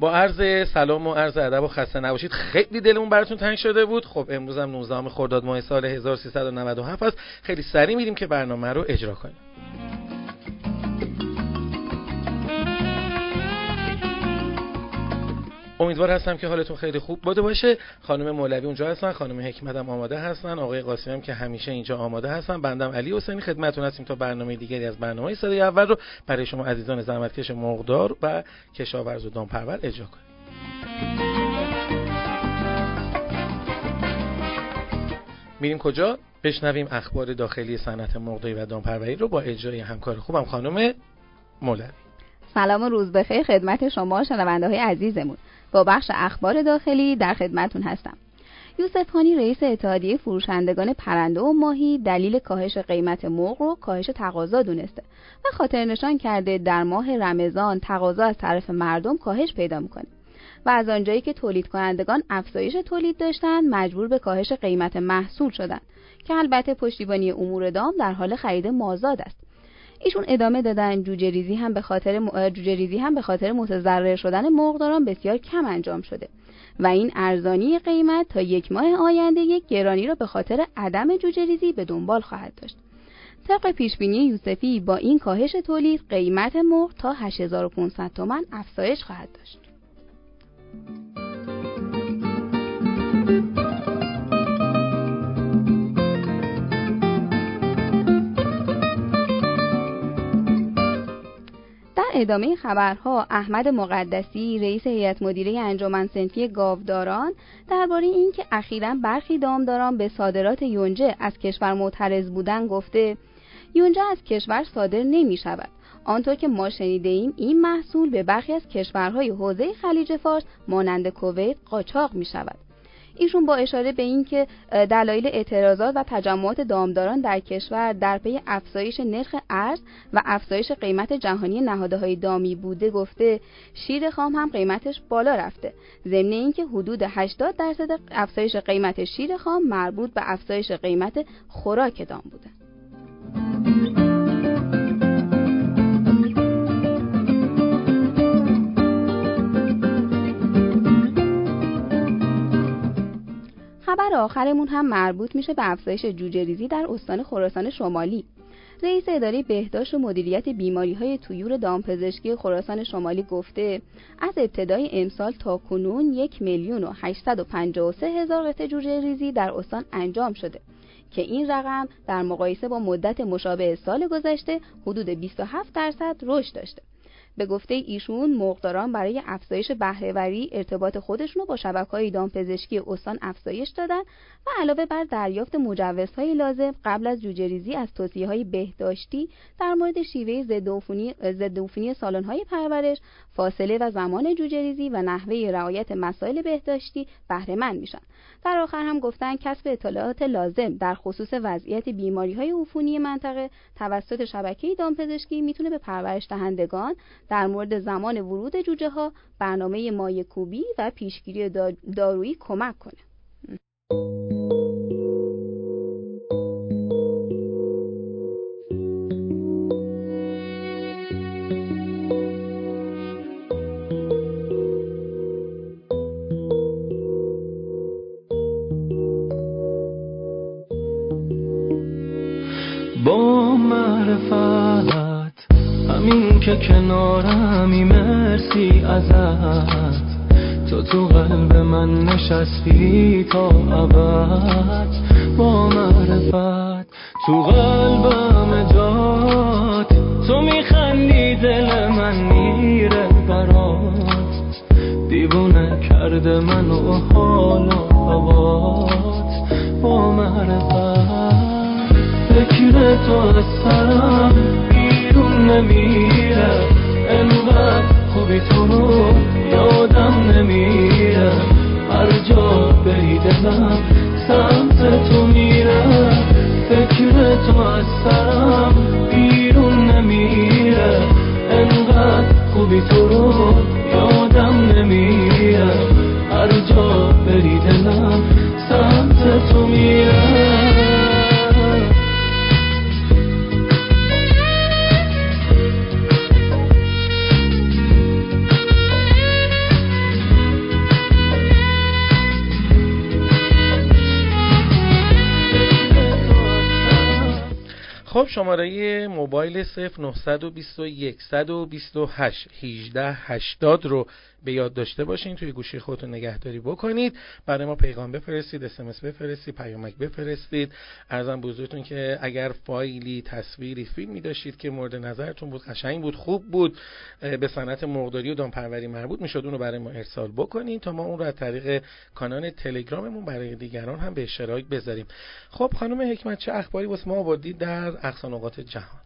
با عرض سلام و عرض ادب و خسته نباشید. خیلی دلمون براتون تنگ شده بود. خب امروز هم 19 خرداد ماه سال 1397 است. خیلی سریع میریم که برنامه رو اجرا کنیم. امیدوار هستم که حالتون خیلی خوب بوده باشه. خانم مولوی اونجا هستن خانم حکمت هم آماده هستن آقای قاسمی هم که همیشه اینجا آماده هستن. بندم علی حسینی خدمتتون هستیم تا برنامه دیگری از برنامه صدای اول رو برای شما عزیزان زحمتکش مرغدار و کشاورز و دامپرور اجرا کنیم. میریم کجا؟ بشنویم اخبار داخلی صنعت مرغداری و دامپروری رو با اجرای همکار خوبم خانم مولوی. سلام و روز بخیر خدمت شما شنونده های عزیزمون. با بخش اخبار داخلی در خدمتون هستم. یوسف خانی رئیس اتحادیه فروشندگان پرنده و ماهی دلیل کاهش قیمت مرغ رو کاهش تقاضا دونسته و خاطر نشان کرده در ماه رمضان تقاضا از طرف مردم کاهش پیدا می‌کنه و از آنجایی که تولید کنندگان افزایش تولید داشتند مجبور به کاهش قیمت محصول شدند که البته پشتیبانی امور دام در حال خرید مازاد است. ایشون ادامه دادن. جوجه ریزی هم به خاطر جوجه ریزی هم به خاطر متضرر شدن مرغداران بسیار کم انجام شده. و این ارزانی قیمت تا یک ماه آینده یک گرانی را به خاطر عدم جوجه ریزی به دنبال خواهد داشت. طبق پیشبینی یوسفی با این کاهش تولید قیمت مرغ تا 8500 تومان افزایش خواهد داشت. ادامه خبرها احمد مقدسی رئیس هیئت مدیره انجمن سنفی گاوداران درباره اینکه اخیرا برخی دامداران به صادرات یونجه از کشور معترض بودن گفته یونجه از کشور صادر نمی شود آنطور که ما شنیده ایم این محصول به برخی از کشورهای حوزه خلیج فارس مانند کویت قاچاق می شود ایشون با اشاره به اینکه دلایل اعتراضات و تجمعات دامداران در کشور در پی افزایش نرخ ارز و افزایش قیمت جهانی های دامی بوده گفته شیر خام هم قیمتش بالا رفته. ضمن اینکه حدود 80 درصد افزایش قیمت شیر خام مربوط به افزایش قیمت خوراک دام بوده. خبر آخرمون هم مربوط میشه به افزایش جوجه ریزی در استان خراسان شمالی. رئیس اداره بهداشت و مدیریت بیماری های تویور دامپزشکی خراسان شمالی گفته از ابتدای امسال تا کنون یک میلیون و سه هزار قطعه جوجه ریزی در استان انجام شده که این رقم در مقایسه با مدت مشابه سال گذشته حدود 27 درصد رشد داشته. به گفته ایشون مرغداران برای افزایش بهرهوری ارتباط خودشون رو با شبکه‌های دامپزشکی استان افزایش دادن و علاوه بر دریافت مجوزهای لازم قبل از جوجهریزی از های بهداشتی در مورد شیوه ضد عفونی سالن‌های پرورش فاصله و زمان جوجهریزی و نحوه رعایت مسائل بهداشتی بهرهمند میشن. در آخر هم گفتن کسب اطلاعات لازم در خصوص وضعیت بیماری های عفونی منطقه توسط شبکه دامپزشکی می‌تونه به پرورش دهندگان در مورد زمان ورود جوجه ها برنامه مایه کوبی و پیشگیری دارویی کمک کنه. که کنارمی مرسی ازت. تو تو قلب من نشستی تا ابد. با معرفت تو قلبم جات. تو میخندی دل من میره برات. دیوونه کرده حال و هوات. با معرفت فکر تو از دلم سمت تو میره. فکر تو از سرم بیرون نمیره. انقدر خوبی تو رو یادم نمیره. هر جا بری دلم سمت تو میره. خب شماره موبایل 0921 128 18 80 رو به یاد داشته باشین توی گوشی خودتون نگهداری بکنید. برای ما پیغام بفرستید اسمس بفرستید پیامک بفرستید. ارزم بزرگتون که اگر فایلی تصویری فیلمی داشتید که مورد نظرتون بود قشنگ بود خوب بود به صنعت مرغداری و دامپروری مربوط می‌شد اون رو برای ما ارسال بکنید تا ما اون رو از طریق کانال تلگراممون برای دیگران هم به اشتراک بذاریم. خب خانم حکمت چه اخباری واسه ما آوردید در اقصا جهان؟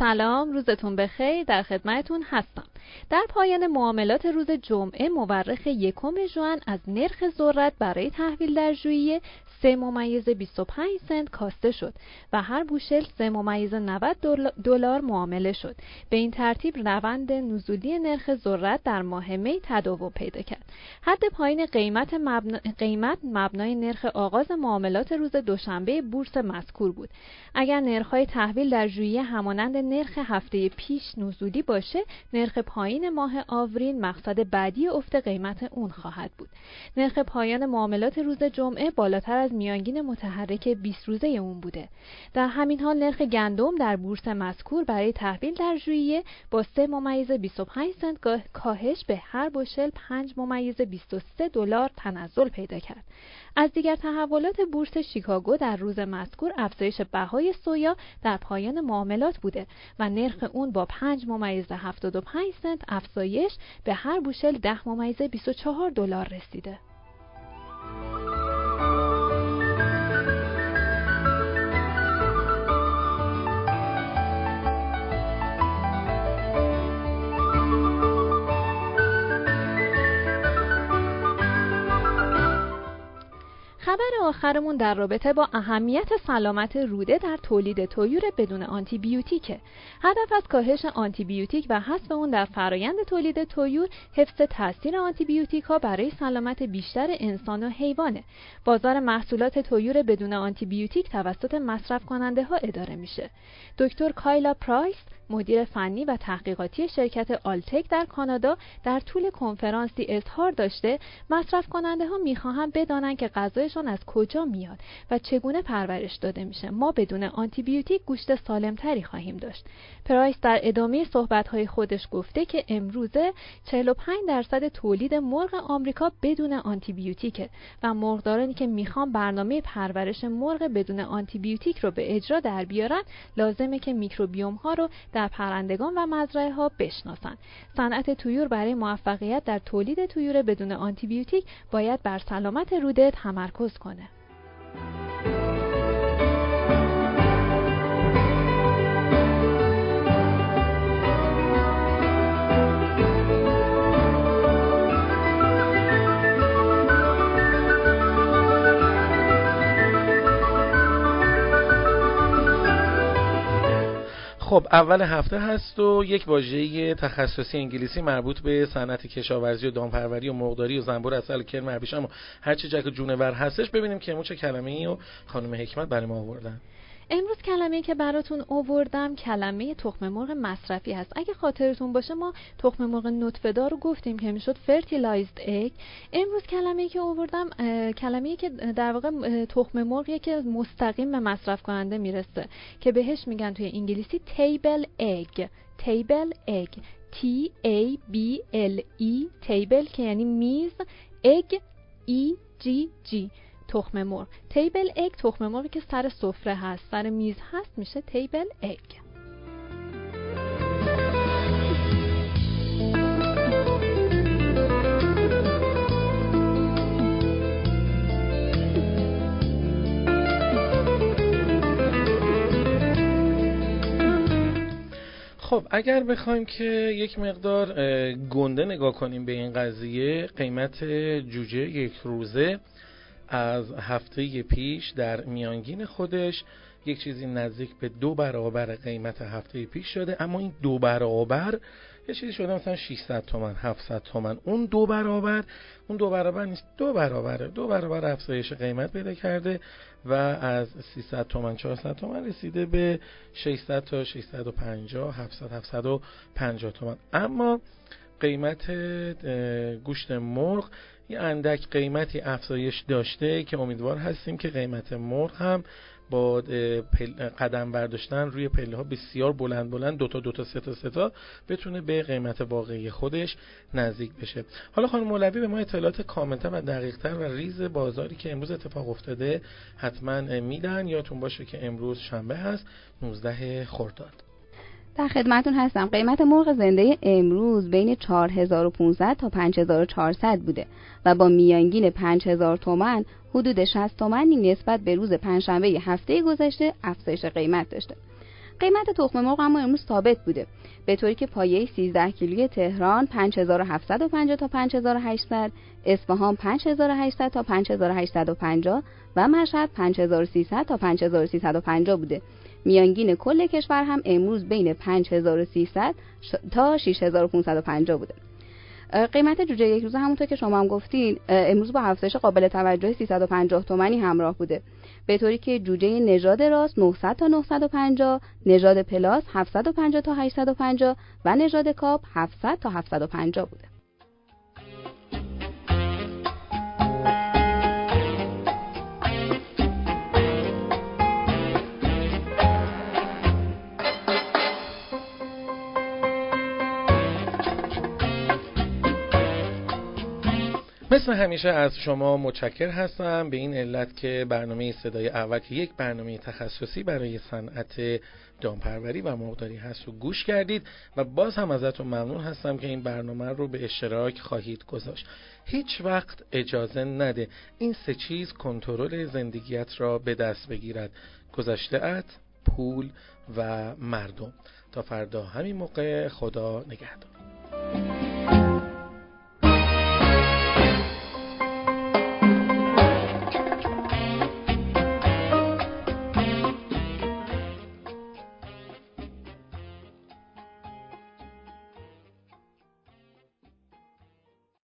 سلام روزتون بخیر در خدمتتون هستم. در پایان معاملات روز جمعه مورخ یکم ژوئن از نرخ ذرت برای تحویل در ژوئیه 3 ممیز 25 سنت کاسته شد و هر بوشل 3 ممیز 90 دلار معامله شد. به این ترتیب روند نزولی نرخ ذرت در ماه می تداوم پیدا کرد. حد پایین قیمت, مبنا... قیمت مبنای نرخ آغاز معاملات روز دوشنبه بورس مذکور بود. اگر نرخ‌های تحویل در ژوئیه همانند نرخ هفته پیش نزولی باشه نرخ پایین ماه آوریل مقصد بعدی افت قیمت اون خواهد بود. نرخ پایان معاملات روز جمعه بالاتر از میانگین متحرک 20 روزه اون بوده در همین حال نرخ گندم در بورس مذکور برای تحویل در ژوئیه با 3 ممیز 25 سنت کاهش به هر بشل 5 ممیز 23 دلار تنزل پیدا کرد از دیگر تحولات بورس شیکاگو در روز مذکور افزایش بهای سویا در پایان معاملات بوده و نرخ اون با 5 ممیز 75 سنت افزایش به هر بوشل 10 ممیز 24 دلار رسیده. خبر آخرمون در رابطه با اهمیت سلامت روده در تولید طیور بدون آنتیبیوتیکه. هدف از کاهش آنتیبیوتیک و حذف اون در فرایند تولید طیور حفظ تاثیر آنتیبیوتیک ها برای سلامت بیشتر انسان و حیوانه. بازار محصولات طیور بدون آنتیبیوتیک توسط مصرف کننده ها اداره میشه. دکتر کایلا پرایس مدیر فنی و تحقیقاتی شرکت آلتک در کانادا در طول کنفرانسی اظهار داشته مصرف کننده ها می‌خواهند بدانند که غذایشان از کجا میاد و چگونه پرورش داده میشه. ما بدون آنتیبیوتیک گوشت سالمتری خواهیم داشت. پرایس در ادامه صحبت خودش گفته که امروزه 45 درصد تولید مرغ آمریکا بدون آنتیبیوتیکه و مرغدارانی که می‌خوان برنامه پرورش مرغ بدون آنتیبیوتیک رو به اجرا در بیارن لازمه که میکروبیوم ها رو در پرندگان و مزرعه ها بشناسند. صنعت تویور برای موفقیت در تولید تویور بدون آنتیبیوتیک باید بر سلامت روده تمرکز کنه. خب اول هفته هست و یک واژه تخصصی انگلیسی مربوط به صنعت کشاورزی و دامپروری و مرغداری و زنبور اصل کرم هر چه جک جونور هستش ببینیم که چه کلمه ای و خانم حکمت برای ما آوردن. امروز کلمه که براتون اووردم کلمه تخم مرغ مصرفی هست. اگه خاطرتون باشه ما تخم مرغ نطفه رو گفتیم که می‌شد fertilized egg. امروز کلمه که اووردم کلمه که در واقع تخم مرغیه که مستقیم به مصرف کننده می‌رسه که بهش میگن توی انگلیسی table egg. Table egg. T A B L E. Table که یعنی میز. Egg E G G. تخم مرغ. تیبل اگ تخم مرغی که سر سفره هست. سر میز هست میشه تیبل اگ. خب اگر بخوایم که یک مقدار گنده نگاه کنیم به این قضیه قیمت جوجه یک روزه از هفته پیش در میانگین خودش یک چیزی نزدیک به دو برابر قیمت هفته پیش شده اما این دو برابر یه چیزی شده مثلا 600 تومن 700 تومن. اون دو برابر اون دو برابر نیست دو برابره. دو برابر افزایش قیمت پیدا کرده و از 300 تومن 400 تومن رسیده به 600 تا 650 700 750 تومن. اما قیمت گوشت مرغ. یه اندک قیمتی افزایش داشته که امیدوار هستیم که قیمت مرغ هم با قدم برداشتن روی پله ها بسیار بلند بلند دوتا دوتا سه تا سه تا بتونه به قیمت واقعی خودش نزدیک بشه. حالا خانم مولوی به ما اطلاعات کاملتر و دقیقتر و ریز بازاری که امروز اتفاق افتاده حتما میدن. یادتون باشه که امروز شنبه هست 19 خرداد. در خدمتون هستم. قیمت مرغ زنده امروز بین 4500 تا 5400 بوده و با میانگین 5000 تومن حدود 60 تومنی نسبت به روز پنجشنبه هفته گذشته افزایش قیمت داشته. قیمت تخم مرغ اما امروز ثابت بوده به طوری که پایه 13 کیلوی تهران 5750 تا 5800 اصفهان 5800 تا 5850 و مشهد 5300 تا 5350 بوده. میانگین کل کشور هم امروز بین 5300 تا 6550 بوده. قیمت جوجه یک روزه همونطور که شما هم گفتین امروز با افزایش قابل توجه 350 تومانی همراه بوده. به طوری که جوجه نژاد راست 900 تا 950 نژاد پلاس 750 تا 850 و نژاد کاپ 700 تا 750 بوده. مثل همیشه از شما متشکر هستم به این علت که برنامه صدای اول که یک برنامه تخصصی برای صنعت دامپروری و مرغداری هست رو گوش کردید و باز هم ازتون ممنون هستم که این برنامه رو به اشتراک خواهید گذاشت. هیچ وقت اجازه نده این سه چیز کنترل زندگیت را به دست بگیرد. گذشته پول و مردم. تا فردا همین موقع خدا نگهدار.